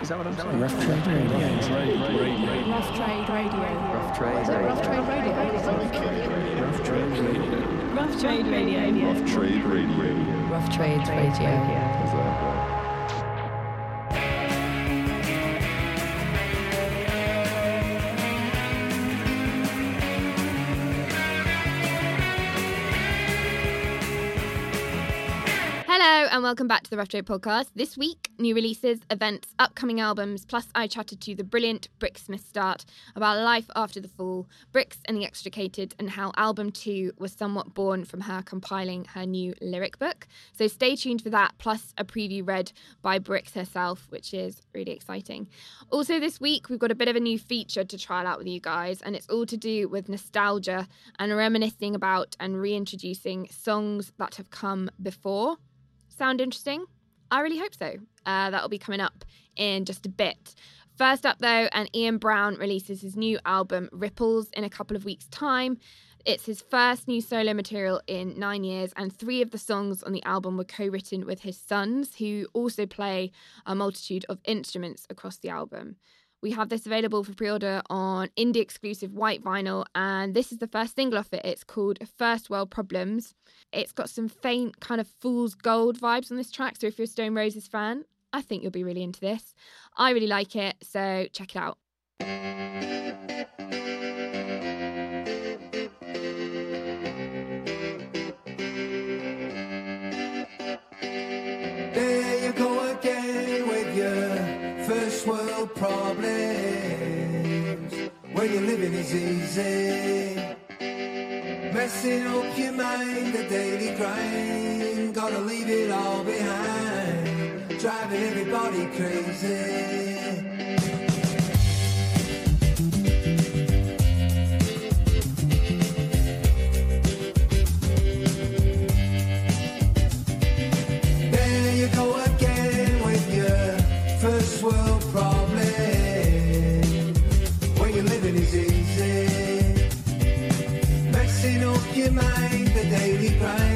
Is that what I'm saying? Rough Trade Radio. Rough Trade Radio. Rough trade. Is it Rough Trade Radio? Rough trade radio. Rough Trade Radio. Rough Trade Radio. Rough Trade Radio. Is that Hello welcome back to the Trade Podcast. This week, new releases, events, upcoming albums, plus I chatted to the brilliant Brix Smith Start about life after the fall, Brix and the Extricated, and how album two was somewhat born from her compiling her new lyric book. So stay tuned for that, plus a preview read by Brix herself, which is really exciting. Also, this week, we've got a bit of a new feature to trial out with you guys, and it's all to do with nostalgia and reminiscing about and reintroducing songs that have come before. Sound interesting? I really hope so. Uh, that'll be coming up in just a bit. First up, though, and Ian Brown releases his new album Ripples in a couple of weeks' time. It's his first new solo material in nine years, and three of the songs on the album were co written with his sons, who also play a multitude of instruments across the album. We have this available for pre order on indie exclusive white vinyl, and this is the first single off it. It's called First World Problems. It's got some faint kind of fool's gold vibes on this track, so if you're a Stone Roses fan, I think you'll be really into this. I really like it, so check it out. Easy. Messing up your mind, the daily grind. Gotta leave it all behind. Driving everybody crazy. Mind, the daily grind.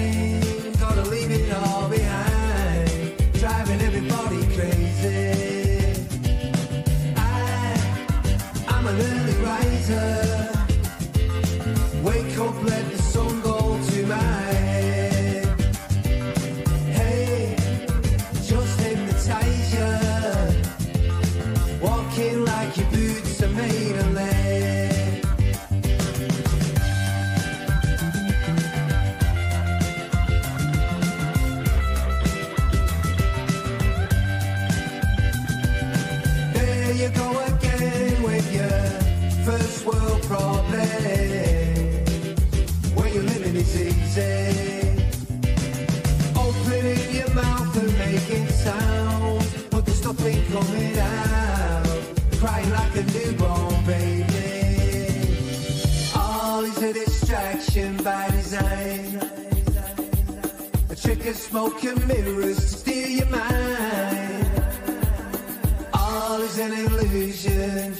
Design. A trick of smoke and mirrors to steal your mind. All is an illusion,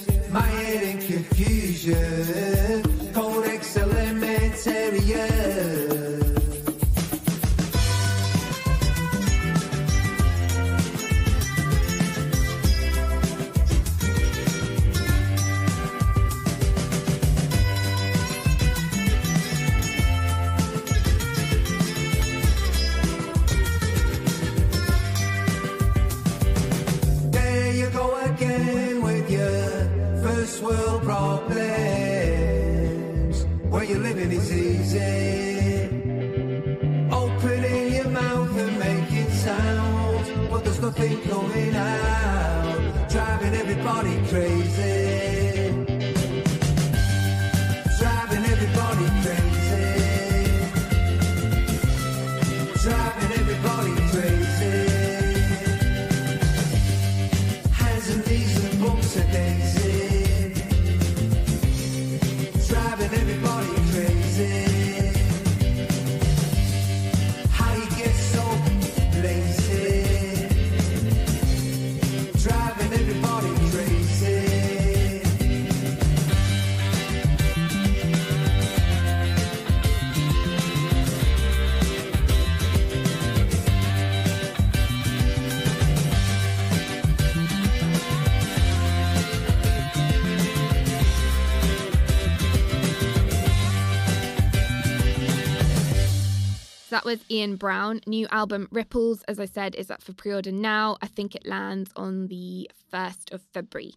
was Ian Brown. New album Ripples, as I said, is up for pre order now. I think it lands on the 1st of February.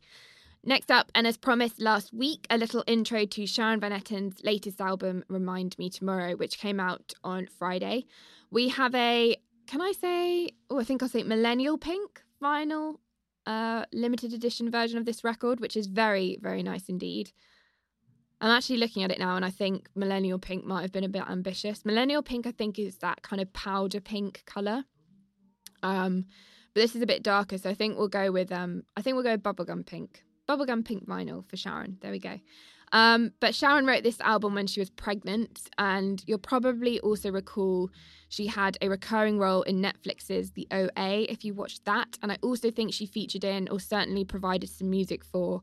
Next up, and as promised last week, a little intro to Sharon Van Etten's latest album, Remind Me Tomorrow, which came out on Friday. We have a, can I say, oh, I think I'll say Millennial Pink vinyl uh, limited edition version of this record, which is very, very nice indeed. I'm actually looking at it now and I think Millennial Pink might have been a bit ambitious. Millennial Pink, I think, is that kind of powder pink colour. Um, but this is a bit darker, so I think we'll go with um, I think we'll go with bubblegum pink. Bubblegum pink vinyl for Sharon. There we go. Um, but Sharon wrote this album when she was pregnant, and you'll probably also recall she had a recurring role in Netflix's The OA if you watched that. And I also think she featured in, or certainly provided some music for,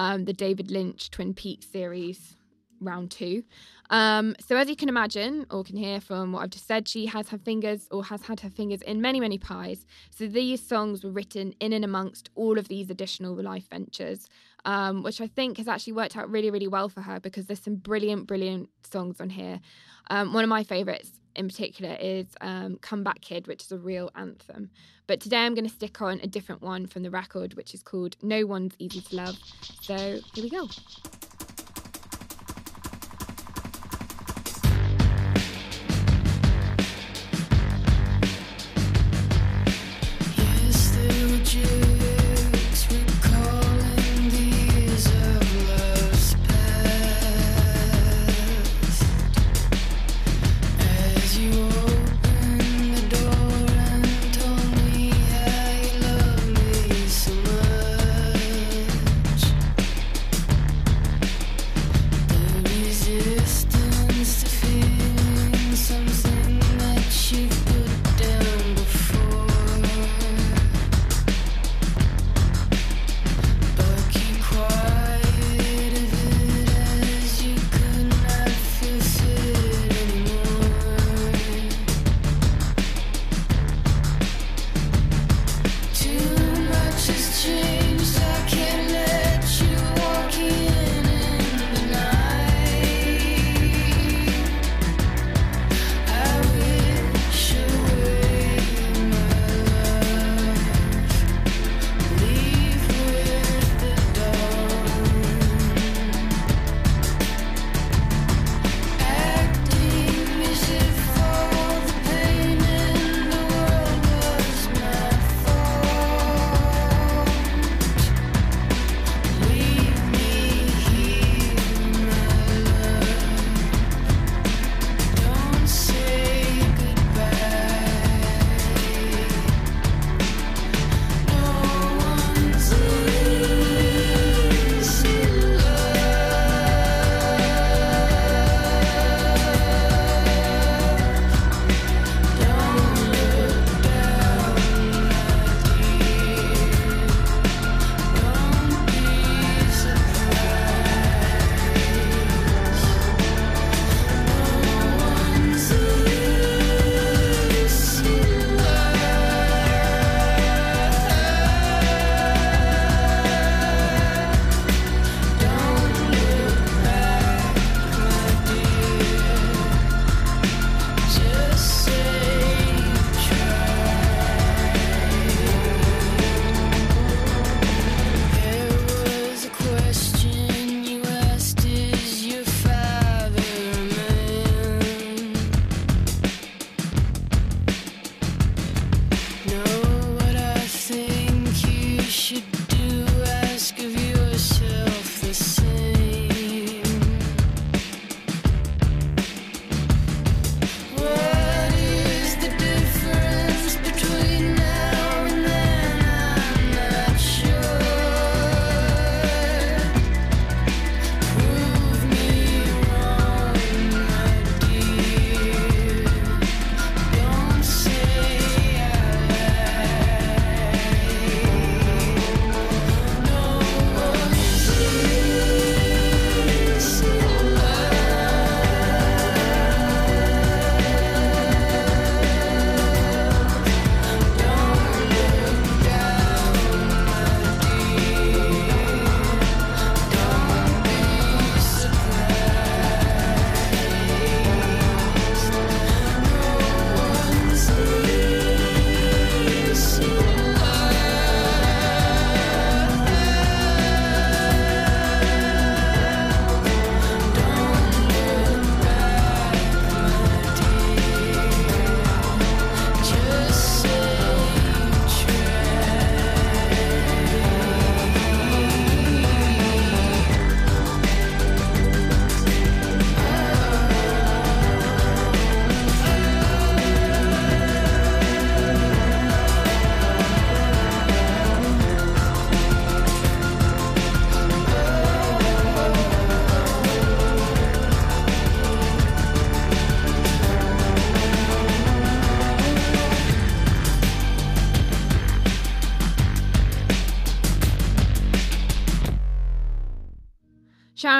um, the David Lynch Twin Peaks series round two. Um, so as you can imagine or can hear from what I've just said, she has her fingers or has had her fingers in many, many pies. So these songs were written in and amongst all of these additional life ventures, um, which I think has actually worked out really, really well for her because there's some brilliant, brilliant songs on here. Um, one of my favourites in particular is um, Come Back Kid, which is a real anthem. But today I'm going to stick on a different one from the record, which is called No One's Easy to Love. So here we go.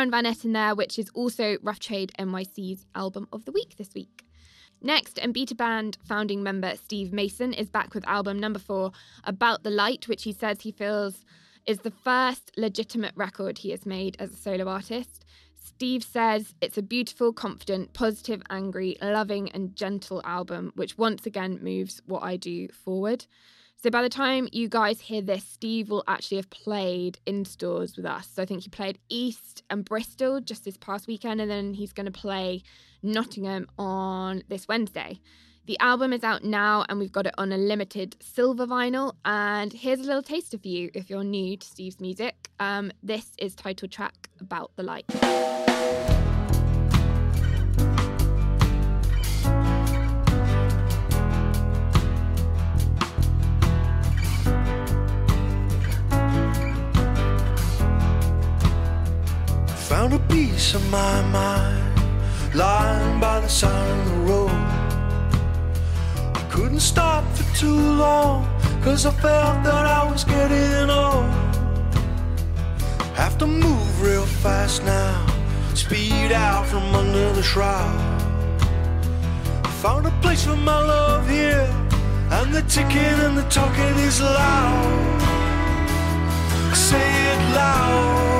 Sharon Van Etten there, which is also Rough Trade NYC's album of the week this week. Next, Beta Band founding member Steve Mason is back with album number four, About the Light, which he says he feels is the first legitimate record he has made as a solo artist. Steve says it's a beautiful, confident, positive, angry, loving, and gentle album, which once again moves what I do forward. So by the time you guys hear this, Steve will actually have played in stores with us. So I think he played East and Bristol just this past weekend, and then he's going to play Nottingham on this Wednesday. The album is out now, and we've got it on a limited silver vinyl. And here's a little taster for you if you're new to Steve's music. Um, this is title track About the Light. found a piece of my mind lying by the side of the road. I couldn't stop for too long, cause I felt that I was getting old. Have to move real fast now, speed out from under the shroud. I found a place for my love here, and the ticking and the talking is loud. I say it loud.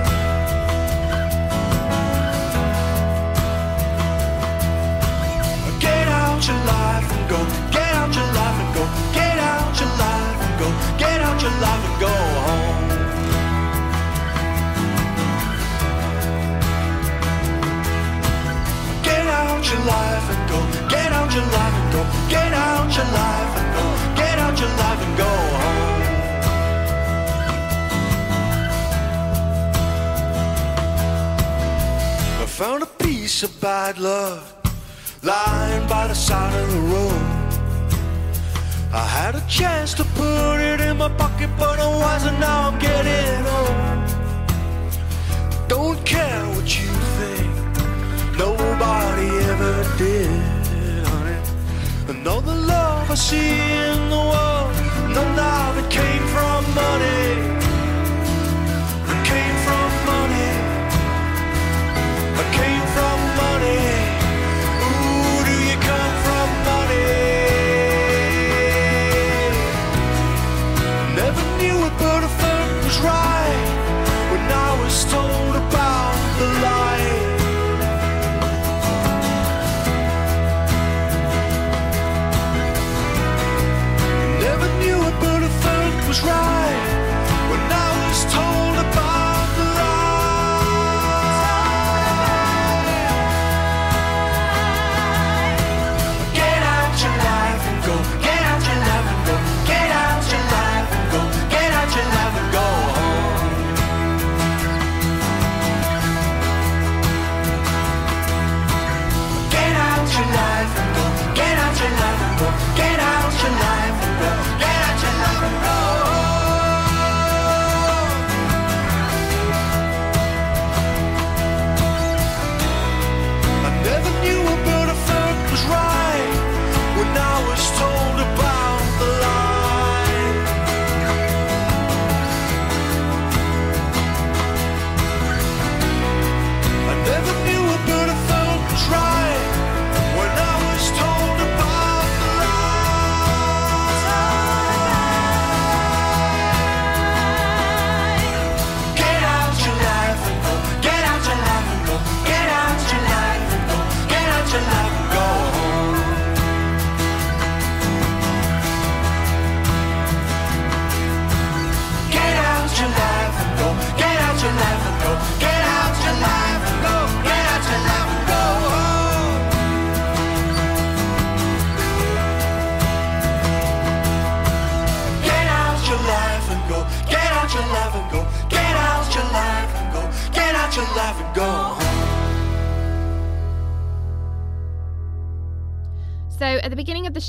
I would go home. Get out your life and go. Get out your life and go. Get out your life and go. Get out your life and go home. I found a piece of bad luck lying by the side of the road. I had a chance to put it in my pocket, but I wasn't. Now I'm getting old. Don't care what you think. Nobody ever did, honey. And all the love I see in the world, none of it came from money.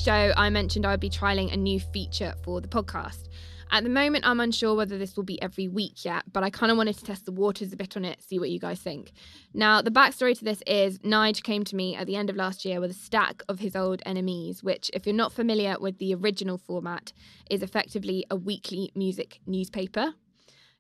Show, I mentioned I would be trialing a new feature for the podcast. At the moment, I'm unsure whether this will be every week yet, but I kind of wanted to test the waters a bit on it, see what you guys think. Now, the backstory to this is Nige came to me at the end of last year with a stack of his old NMEs, which, if you're not familiar with the original format, is effectively a weekly music newspaper.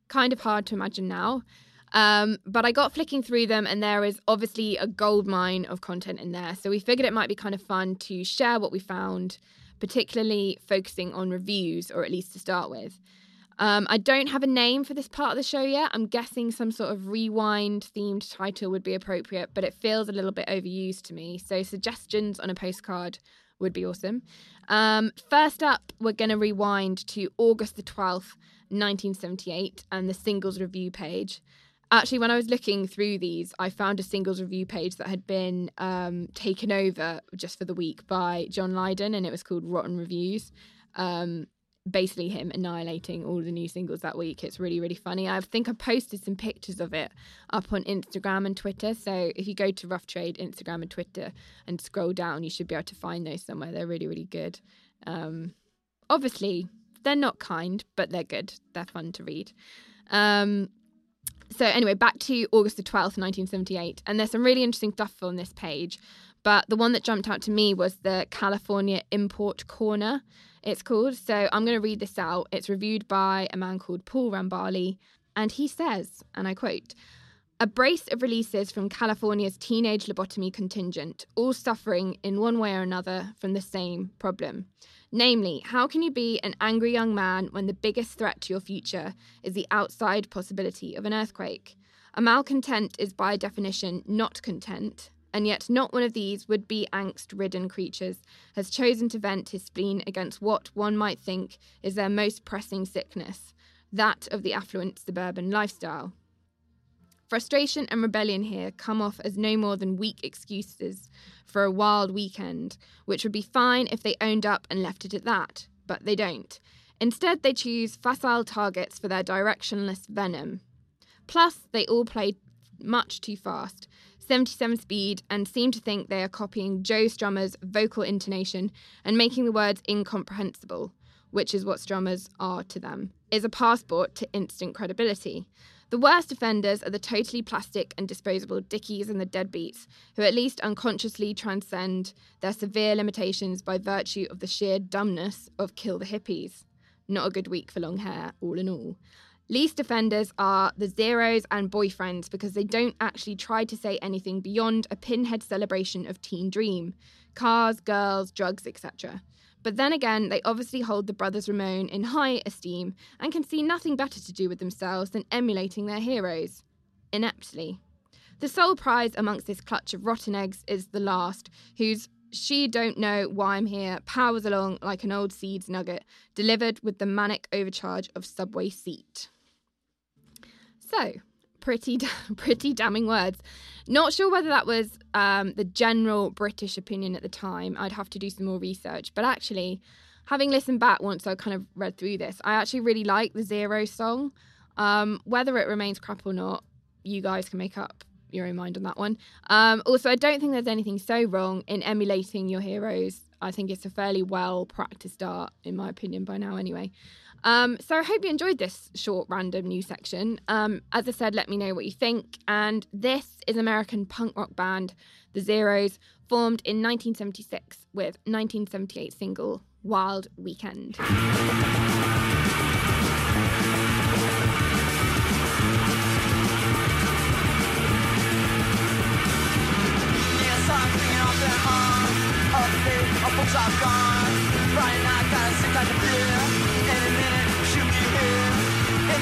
Kind of hard to imagine now. Um, but I got flicking through them, and there is obviously a gold mine of content in there. So we figured it might be kind of fun to share what we found, particularly focusing on reviews, or at least to start with. Um, I don't have a name for this part of the show yet. I'm guessing some sort of rewind themed title would be appropriate, but it feels a little bit overused to me. So suggestions on a postcard would be awesome. Um, first up, we're going to rewind to August the 12th, 1978, and the singles review page. Actually, when I was looking through these, I found a singles review page that had been um, taken over just for the week by John Lydon, and it was called Rotten Reviews. Um, basically, him annihilating all the new singles that week. It's really, really funny. I think I posted some pictures of it up on Instagram and Twitter. So if you go to Rough Trade Instagram and Twitter and scroll down, you should be able to find those somewhere. They're really, really good. Um, obviously, they're not kind, but they're good. They're fun to read. Um, so anyway, back to August the 12th, 1978. And there's some really interesting stuff on this page. But the one that jumped out to me was the California Import Corner, it's called. So I'm going to read this out. It's reviewed by a man called Paul Rambali. And he says, and I quote, a brace of releases from California's teenage lobotomy contingent, all suffering in one way or another from the same problem. Namely, how can you be an angry young man when the biggest threat to your future is the outside possibility of an earthquake? A malcontent is by definition not content, and yet not one of these would be angst ridden creatures has chosen to vent his spleen against what one might think is their most pressing sickness that of the affluent suburban lifestyle. Frustration and rebellion here come off as no more than weak excuses for a wild weekend, which would be fine if they owned up and left it at that, but they don't. Instead, they choose facile targets for their directionless venom. Plus, they all play much too fast, 77 speed, and seem to think they are copying Joe Strummer's vocal intonation and making the words incomprehensible, which is what strummers are to them, is a passport to instant credibility. The worst offenders are the totally plastic and disposable dickies and the deadbeats, who at least unconsciously transcend their severe limitations by virtue of the sheer dumbness of kill the hippies. Not a good week for long hair, all in all. Least offenders are the zeros and boyfriends because they don't actually try to say anything beyond a pinhead celebration of teen dream cars, girls, drugs, etc. But then again, they obviously hold the brothers Ramone in high esteem and can see nothing better to do with themselves than emulating their heroes. Ineptly. The sole prize amongst this clutch of rotten eggs is the last, whose she don't know why I'm here powers along like an old seeds nugget, delivered with the manic overcharge of Subway Sect. So, pretty, pretty damning words. Not sure whether that was um, the general British opinion at the time. I'd have to do some more research. But actually, having listened back once I kind of read through this, I actually really like the Zero song. Um, whether it remains crap or not, you guys can make up your own mind on that one. Um, also, I don't think there's anything so wrong in emulating your heroes. I think it's a fairly well practiced art, in my opinion, by now, anyway. Um, so I hope you enjoyed this short random news section. Um, as I said, let me know what you think. And this is American punk rock band The Zeros, formed in 1976 with 1978 single Wild Weekend.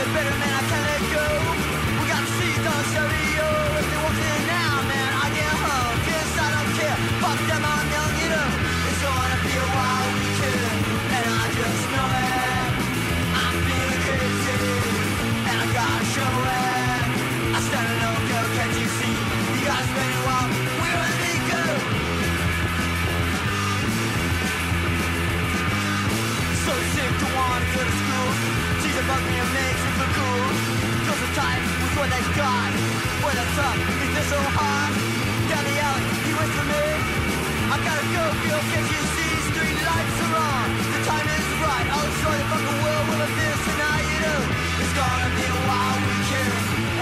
The better man, I can't let go. We got seats on stereo. If they walk in now, man, I get home. Yes, I don't care. Fuck them, I'm you know. It's gonna be a wild weekend, and I just know it. I'm and I gotta show it. I stand alone, girl, can't you see? You a while. They go? So sick to wanna go to school. Me feel. Cause the time with what they got. What that's up, is this so hard? Down the alley, he waits for me. I gotta go, girl, can't you see? Street lights are on. The time is right. I'll destroy the fucking world with a fist and now you know it's gonna be a wild weekend.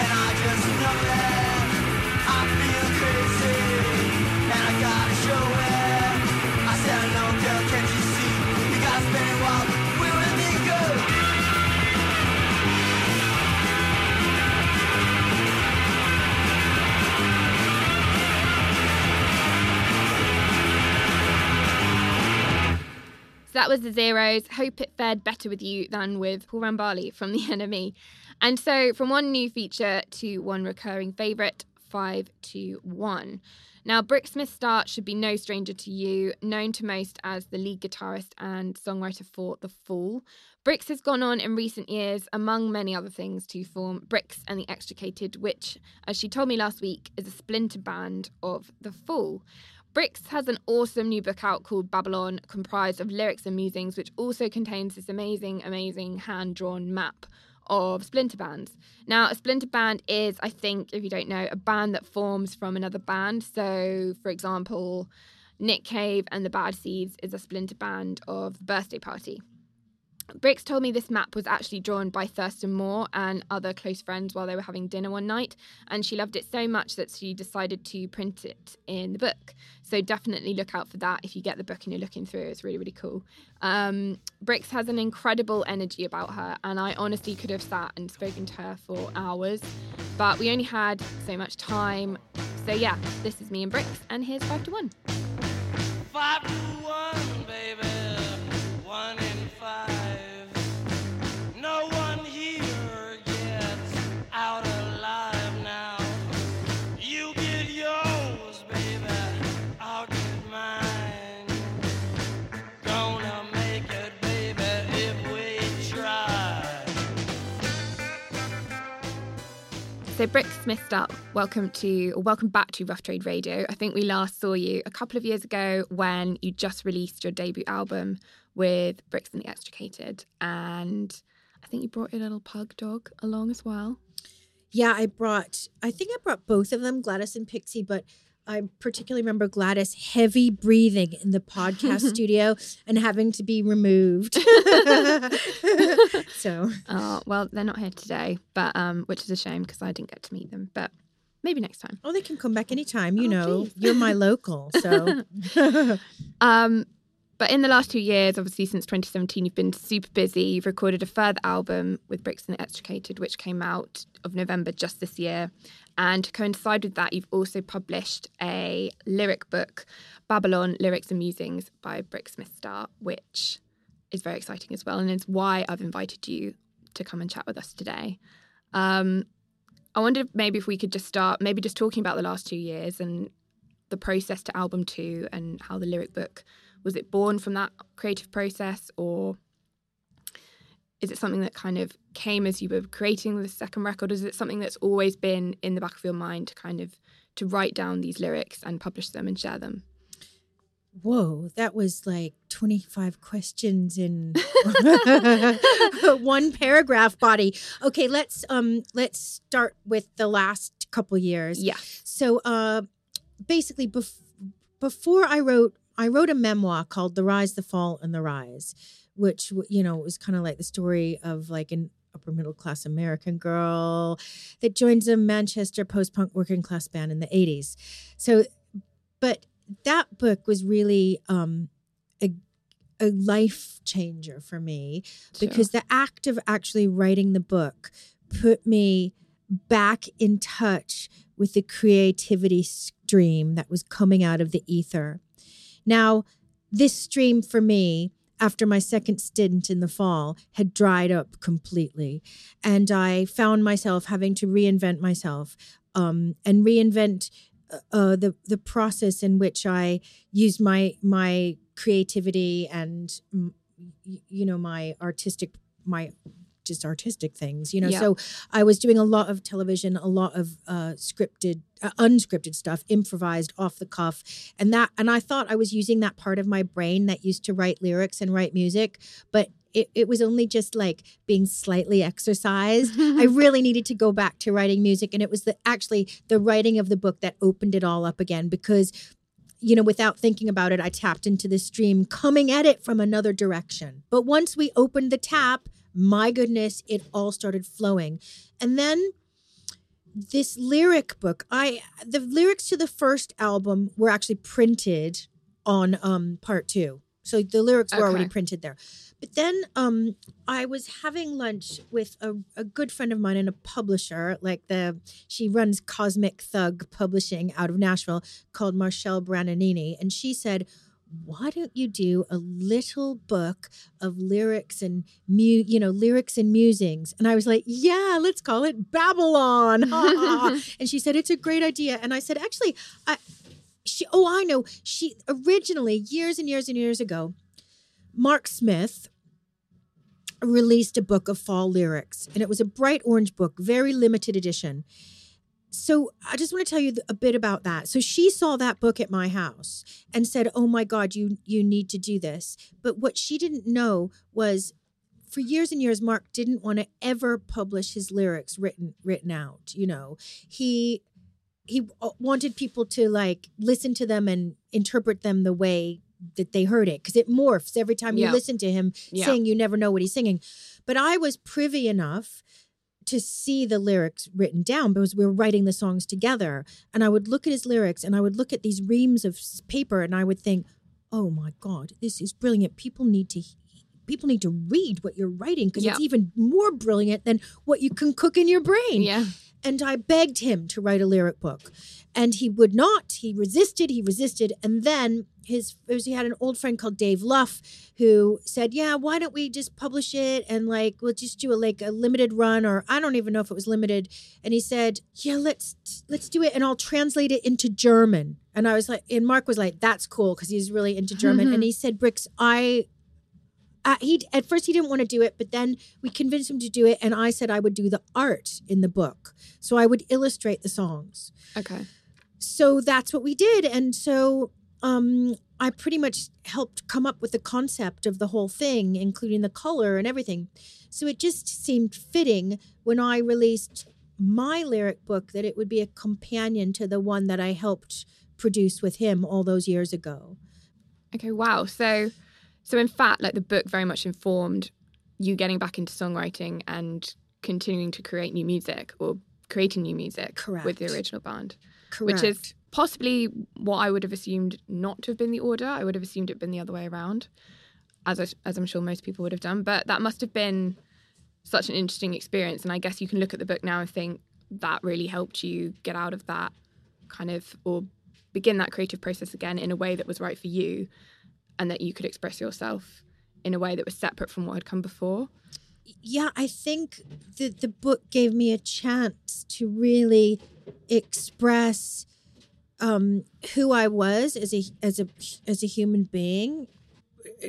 And I just know that I feel crazy. And I gotta show it. That was the Zeros. Hope it fared better with you than with Paul Rambali from The NME. And so, from one new feature to one recurring favourite, 5 to 1. Now, Brix Smith Start should be no stranger to you, known to most as the lead guitarist and songwriter for The Fall. Brix has gone on in recent years, among many other things, to form Brix and the Extricated, which, as she told me last week, is a splinter band of The Fall. Brix has an awesome new book out called Babylon, comprised of lyrics and musings, which also contains this amazing, amazing hand drawn map of splinter bands. Now, a splinter band is, I think, if you don't know, a band that forms from another band. So, for example, Nick Cave and the Bad Seeds is a splinter band of the birthday party. Brix told me this map was actually drawn by Thurston Moore and other close friends while they were having dinner one night, and she loved it so much that she decided to print it in the book. So definitely look out for that if you get the book and you're looking through. It's really, really cool. Um, Brix has an incredible energy about her, and I honestly could have sat and spoken to her for hours, but we only had so much time. So yeah, this is me and Brix, and here's five to one. Five to one, So Brix Smith Start, welcome to or welcome back to Rough Trade Radio. I think we last saw you a couple of years ago when you just released your debut album with Brix and the Extricated, and I think you brought your little pug dog along as well. Yeah, I brought, I think I brought both of them, Gladys and Pixie, but I particularly remember Gladys heavy breathing in the podcast studio and having to be removed. so, Oh well, they're not here today, but um, which is a shame because I didn't get to meet them. But maybe next time. oh, they can come back anytime. You Oh, know, geez. you're my local. So, Um, but in the last two years, obviously since 2017, you've been super busy. You've recorded a further album with Brix and the Extricated, which came out of November just this year. And to coincide with that, you've also published a lyric book, Babylon Lyrics and Musings by Brix Smith Start, which is very exciting as well. And it's why I've invited you to come and chat with us today. Um, I wondered maybe if we could just start, maybe just talking about the last two years and the process to album two and how the lyric book was it born from that creative process or is it something that kind of came as you were creating the second record is it something that's always been in the back of your mind to kind of to write down these lyrics and publish them and share them whoa, that was like 25 questions in one paragraph body. Okay, let's um let's start with the last couple years. yeah So uh basically bef- before I wrote I wrote a memoir called The Rise, the Fall and the Rise, which you know was kind of like the story of like an upper middle class American girl that joins a Manchester post-punk working class band in the 80s. So but that book was really um a a life changer for me because the act of actually writing the book put me back in touch with the creativity stream that was coming out of the ether. Now, this stream for me, after my second stint in the fall, had dried up completely. And I found myself having to reinvent myself um, and reinvent uh, uh, the the process in which I used my my creativity and you know my artistic my just artistic things you know Yeah. so i was doing a lot of television a lot of uh scripted uh, unscripted stuff improvised off the cuff and that and i thought i was using that part of my brain that used to write lyrics and write music but it, it was only just like being slightly exercised i really needed to go back to writing music and it was the actually the writing of the book that opened it all up again because you know, without thinking about it, I tapped into the stream coming at it from another direction. But once we opened the tap, my goodness, it all started flowing. And then this lyric book, I the lyrics to the first album were actually printed on um part 2. So the lyrics were already printed there. But then um I was having lunch with a, a good friend of mine and a publisher, like the she runs Cosmic Thug Publishing out of Nashville called Marshall Brananini. And she said, why don't you do a little book of lyrics and mu- you know lyrics and musings? And i was like yeah let's call it babylon. And she said it's a great idea. And i said actually i she oh i know. She originally years and years and years ago mark smith released a book of fall lyrics and it was a bright orange book very limited edition so i just want to tell you a bit about that so she saw that book at my house and said oh my god you you need to do this but what she didn't know was for years and years mark didn't want to ever publish his lyrics written written out you know he he uh, wanted people to like listen to them and interpret them the way that they heard it because it morphs every time you Yeah. listen to him Yeah. sing you never know what he's singing but i was privy enough to see the lyrics written down because we were writing the songs together and i would look at his lyrics and i would look at these reams of paper and i would think oh my god this is brilliant people need to people need to read what you're writing because it's even more brilliant than what you can cook in your brain Yeah. and I begged him to write a lyric book, and he would not. He resisted. He resisted, and then his was, he had an old friend called Dave Luff who said, "Yeah, why don't we just publish it and like we'll just do a like a limited run, or I don't even know if it was limited." And he said, "Yeah, let's let's do it, and I'll translate it into German." And I was like, and Mark was like, "That's cool," because he's really into German, and he said, "Brix, I." Uh, he at first he didn't want to do it, but then we convinced him to do it, and I said I would do the art in the book, so I would illustrate the songs. Okay. So that's what we did, and so um, I pretty much helped come up with the concept of the whole thing, including the color and everything. So it just seemed fitting when I released my lyric book that it would be a companion to the one that I helped produce with him all those years ago. Okay, wow. So so in fact, like the book very much informed you getting back into songwriting and continuing to create new music or creating new music with the original band. Correct. Which is possibly what I would have assumed not to have been the order. I would have assumed it had been the other way around, as I, as I'm sure most people would have done. But that must have been such an interesting experience. And I guess you can look at the book now and think that really helped you get out of that kind of or begin that creative process again in a way that was right for you and that you could express yourself in a way that was separate from what had come before. yeah, I think that the book gave me a chance to really express um, who I was as a as a as a human being.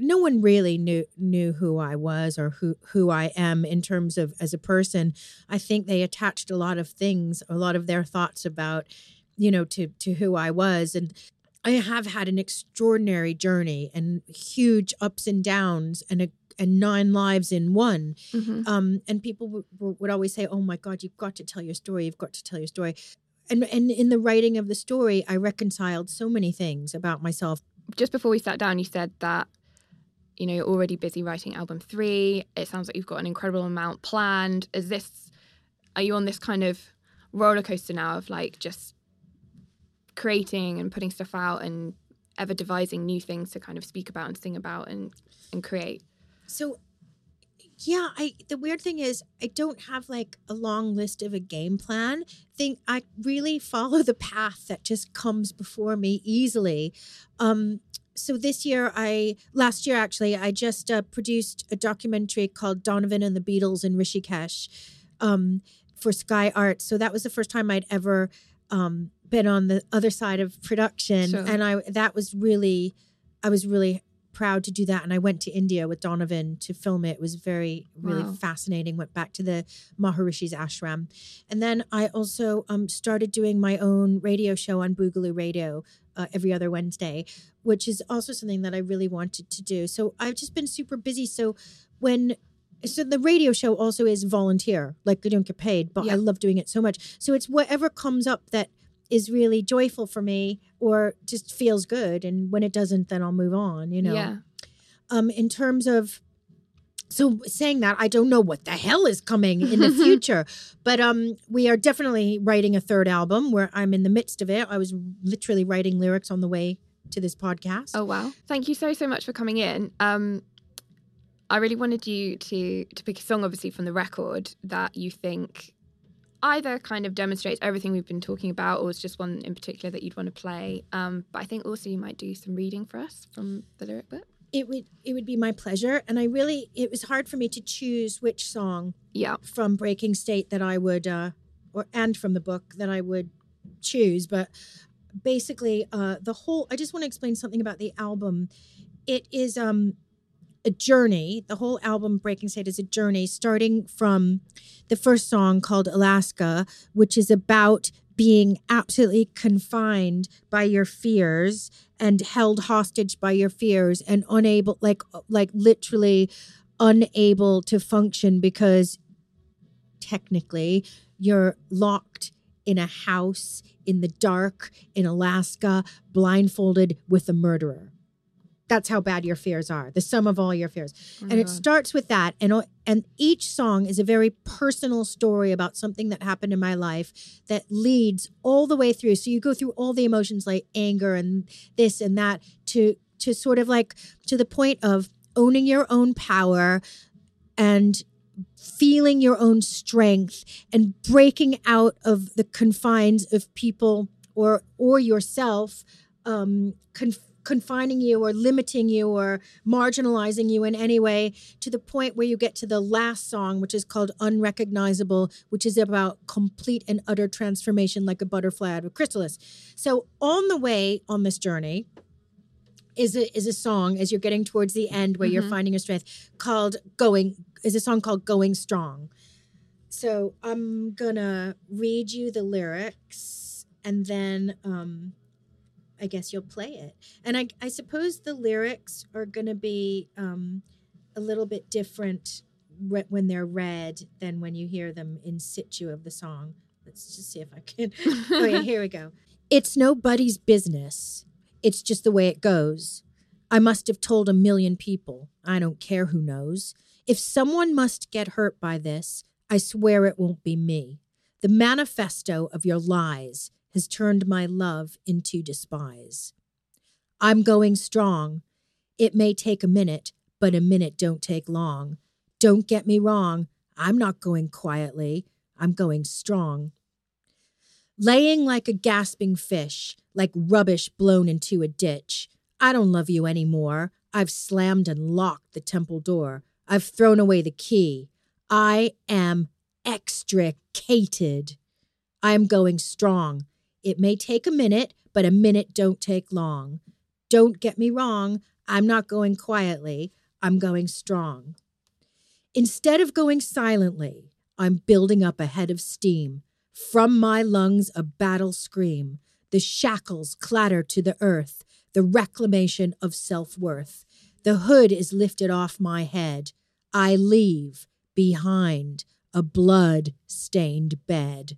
No one really knew knew who I was or who who I am in terms of as a person. I think they attached a lot of things, a lot of their thoughts about, you know, to to who I was and I have had an extraordinary journey and huge ups and downs and a and nine lives in one. Um, and people w- w- would always say, "Oh my God, you've got to tell your story. You've got to tell your story." And and in the writing of the story, I reconciled so many things about myself. Just before we sat down, you said that you know you're already busy writing album three. It sounds like you've got an incredible amount planned. Is this? Are you on this kind of roller coaster now of like just creating and putting stuff out and ever devising new things to kind of speak about and sing about and and create? So, yeah, I the weird thing is I don't have like a long list of a game plan. Think I really follow the path that just comes before me easily. Um, so this year, I last year actually, I just uh, produced a documentary called Donovan and the Beatles in Rishikesh um, for Sky Art. So that was the first time I'd ever um, been on the other side of production, Sure. and I that was really, I was really proud to do that. And I went to India with Donovan to film it. It was very, really Wow. fascinating. Went back to the Maharishi's ashram. And then I also um, started doing my own radio show on Boogaloo Radio uh, every other Wednesday, which is also something that I really wanted to do. So I've just been super busy. So when so the radio show also is volunteer, like I don't get paid, but Yeah. I love doing it so much. So it's whatever comes up that is really joyful for me or just feels good and when it doesn't then I'll move on, you know. Yeah. Um in terms of so saying that I don't know what the hell is coming in the future, but um we are definitely writing a third album where I'm in the midst of it. I was literally writing lyrics on the way to this podcast. Oh wow! Thank you so so much for coming in. Um, I really wanted you to to pick a song, obviously from the record that you think either kind of demonstrates everything we've been talking about, or is just one in particular that you'd want to play. Um, but I think also you might do some reading for us from the lyric book. It would it would be my pleasure and I really it was hard for me to choose which song Yeah. from Breaking State that I would uh or and from the book that I would choose but basically uh the whole I just want to explain something about the album it is um a journey the whole album Breaking State is a journey starting from the first song called Alaska which is about being absolutely confined by your fears and held hostage by your fears and unable like like literally unable to function because technically you're locked in a house in the dark in Alaska blindfolded with a murderer that's how bad your fears are the sum of all your fears. And it starts with that and and each song is a very personal story about something that happened in my life that leads all the way through. So you go through all the emotions like anger and this and that to to sort of like to the point of owning your own power and feeling your own strength and breaking out of the confines of people or or yourself um conf- confining you or limiting you or marginalizing you in any way to the point where you get to the last song which is called unrecognizable which is about complete and utter transformation like a butterfly out of a chrysalis so on the way on this journey is a is a song as you're getting towards the end where you're Mhm. finding your strength called going is a song called going strong so i'm gonna read you the lyrics and then um i guess you'll play it and i i suppose the lyrics are gonna be um a little bit different re- when they're read than when you hear them in situ of the song let's just see if i can oh yeah here we go it's nobody's business it's just the way it goes. I must have told a million people. I don't care who knows. If someone must get hurt by this, I swear it won't be me. The manifesto of your lies has turned my love into despise. I'm going strong. It may take a minute, but a minute don't take long. Don't get me wrong. I'm not going quietly. I'm going strong. Laying like a gasping fish, like rubbish blown into a ditch. I don't love you anymore. I've slammed and locked the temple door. I've thrown away the key. I am extricated. I am going strong. It may take a minute, but a minute don't take long. Don't get me wrong. I'm not going quietly. I'm going strong. Instead of going silently, I'm building up a head of steam. From my lungs, a battle scream. The shackles clatter to the earth, the reclamation of self worth. The hood is lifted off my head. I leave behind a blood stained bed.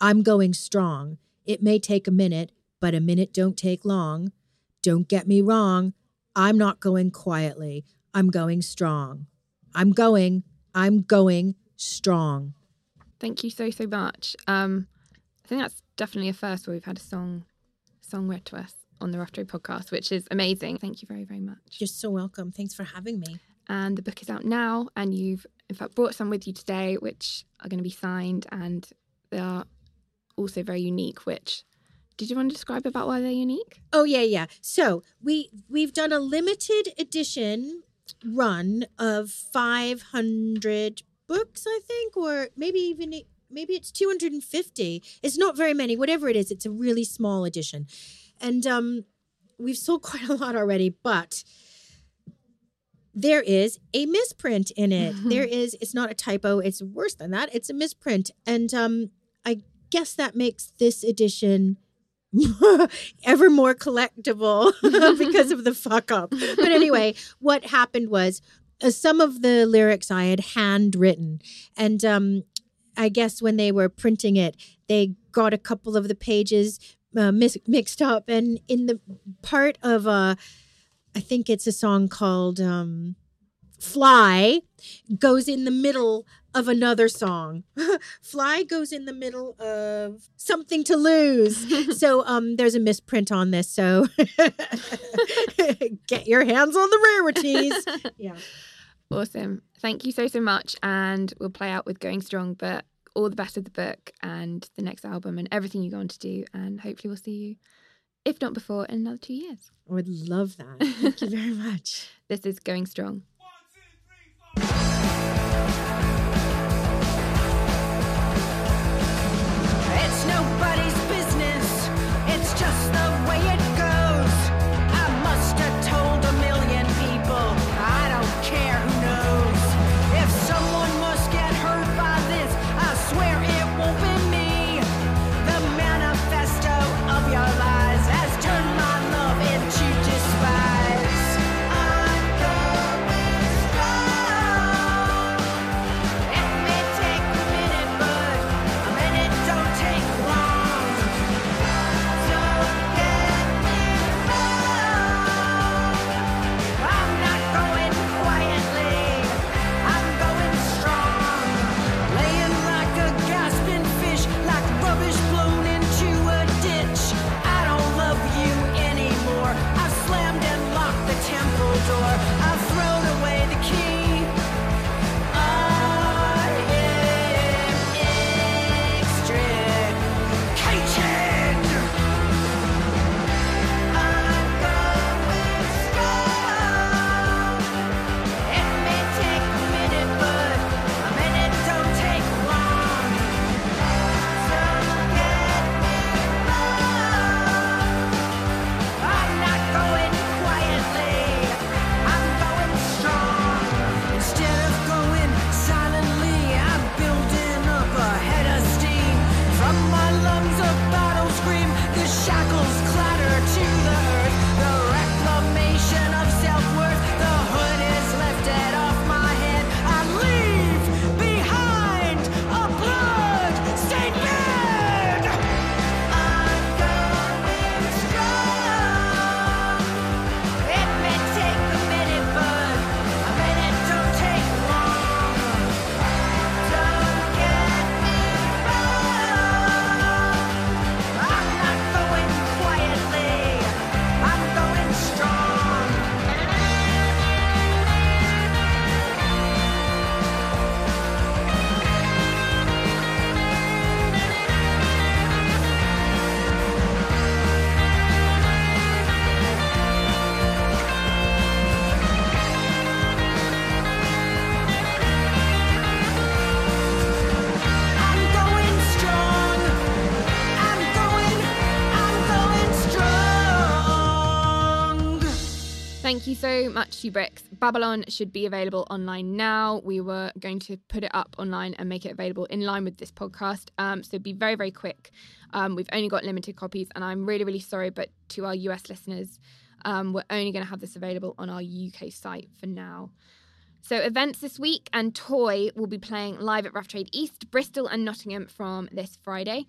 I'm going strong. It may take a minute, but a minute don't take long. Don't get me wrong. I'm not going quietly. I'm going strong. I'm going, I'm going strong. Thank you so so much. Um, I think that's definitely a first where we've had a song song read to us on the Rough Trade podcast, which is amazing. Thank you very very much. You're so welcome. Thanks for having me. and the book is out now and you've in fact brought some with you today which are going to be signed and they are also very unique which did you want to describe about why they're unique Oh yeah, yeah. So we we've done a limited edition run of 500 books, I think, or maybe even maybe it's 250. It's not very many. Whatever it is, it's a really small edition, and um, we've sold quite a lot already. But there is a misprint in it. there is. It's not a typo. It's worse than that. It's a misprint, and um, I guess that makes this edition ever more collectible because of the fuck up. But anyway, what happened was uh, some of the lyrics I had handwritten, and um, I guess when they were printing it, they got a couple of the pages uh, mis- mixed up, and in the part of uh, I think it's a song called um, "Fly," goes in the middle of another song. "Fly" goes in the middle of "Something to Lose." so um, there's a misprint on this. So get your hands on the rarities. Yeah. Awesome. Thank you so, so much. And we'll play out with Going Strong, but all the best with the book and the next album and everything you go on to do. And hopefully we'll see you, if not before, in another two years. I would love that. Thank you very much. This is Going Strong. It's so much to Brix. Babylon should be available online now. We were going to put it up online and make it available in line with this podcast. Um, so be very, very quick. Um, we've only got limited copies, and I'm really, really sorry, but to our US listeners, um, we're only going to have this available on our UK site for now. So events this week and Toy will be playing live at Rough Trade East, Bristol and Nottingham from this Friday.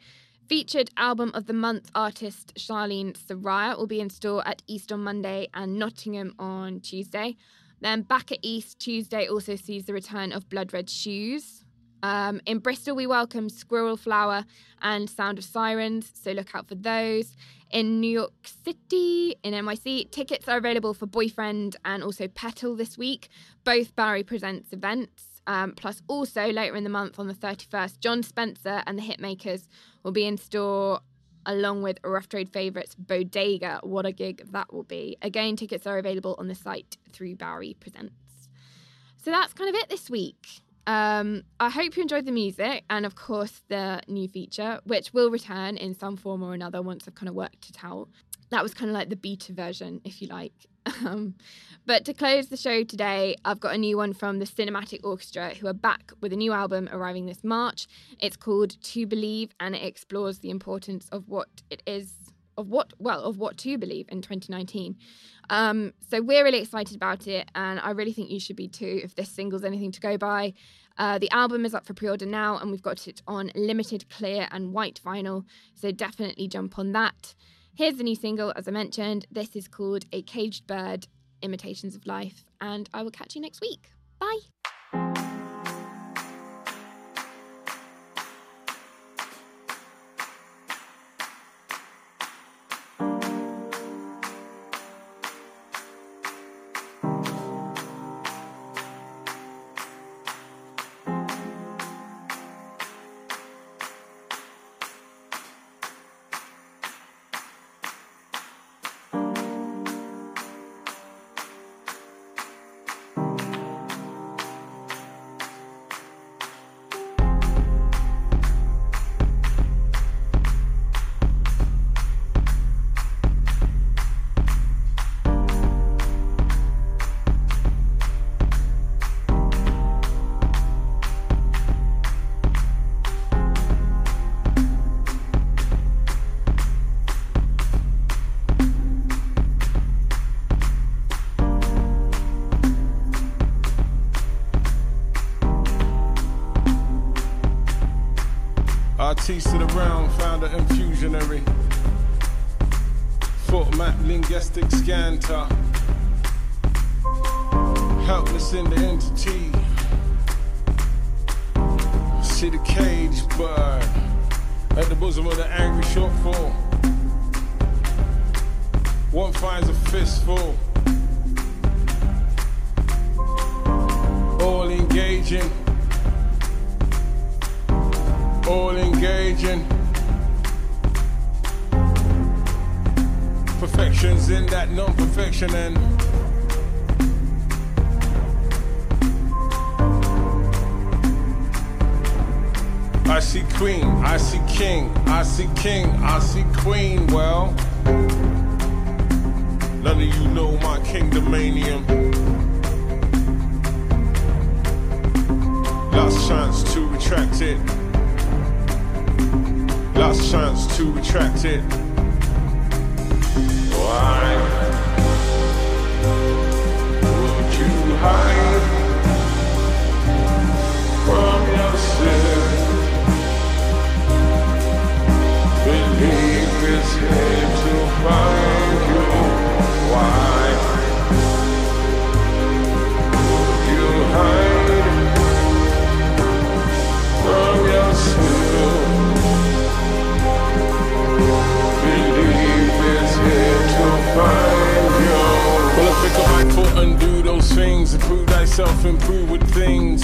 Featured album of the month artist Charlene Soraia will be in store at East on Monday and Nottingham on Tuesday. Then back at East, Tuesday also sees the return of Blood Red Shoes. Um, in Bristol, we welcome Squirrel Flower and Sound of Sirens, so look out for those. In New York City, in NYC, tickets are available for Boyfriend and also Petal this week. Both Bowery Presents events. Um, plus, also later in the month on the 31st, Jon Spencer and the Hitmakers will be in store along with Rough Trade favourites Bodega. What a gig that will be. Again, tickets are available on the site through Bowery Presents. So that's kind of it this week. Um, I hope you enjoyed the music and, of course, the new feature, which will return in some form or another once I've kind of worked it out. That was kind of like the beta version, if you like. Um, but to close the show today, I've got a new one from the Cinematic Orchestra, who are back with a new album arriving this March. It's called To Believe, and it explores the importance of what it is of what well of what to believe in 2019. Um, so we're really excited about it, and I really think you should be too if this single's anything to go by. Uh, the album is up for pre-order now, and we've got it on limited clear and white vinyl. So definitely jump on that. Here's the new single, as I mentioned. This is called "A Caged Bird: Imitations of Life," and I will catch you next week. Bye. Artiste of the round, founder infusionary. Foot map linguistic scanter. Helpless in the entity. See the cage bird at the bosom of the angry shortfall. One finds a fistful. All engaging all engaging. Perfections in that non perfection and I see queen, I see king, I see king, I see queen. Well, none of you know my kingdomanium. Last chance to retract it. Last chance to retract it. Why would you hide from yourself? Believe it's here to find things. Improve thyself, improve with things.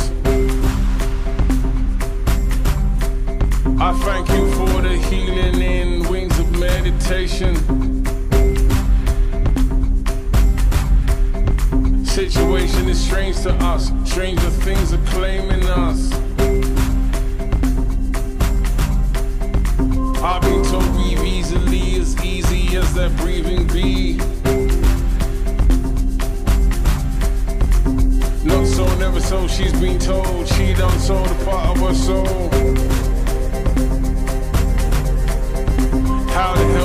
I thank you for the healing in wings of meditation. Situation is strange to us, stranger things are claiming us. I've been told breathe easily, as easy as that breathing be. So, she's been told she done sold a part of her soul. How the hell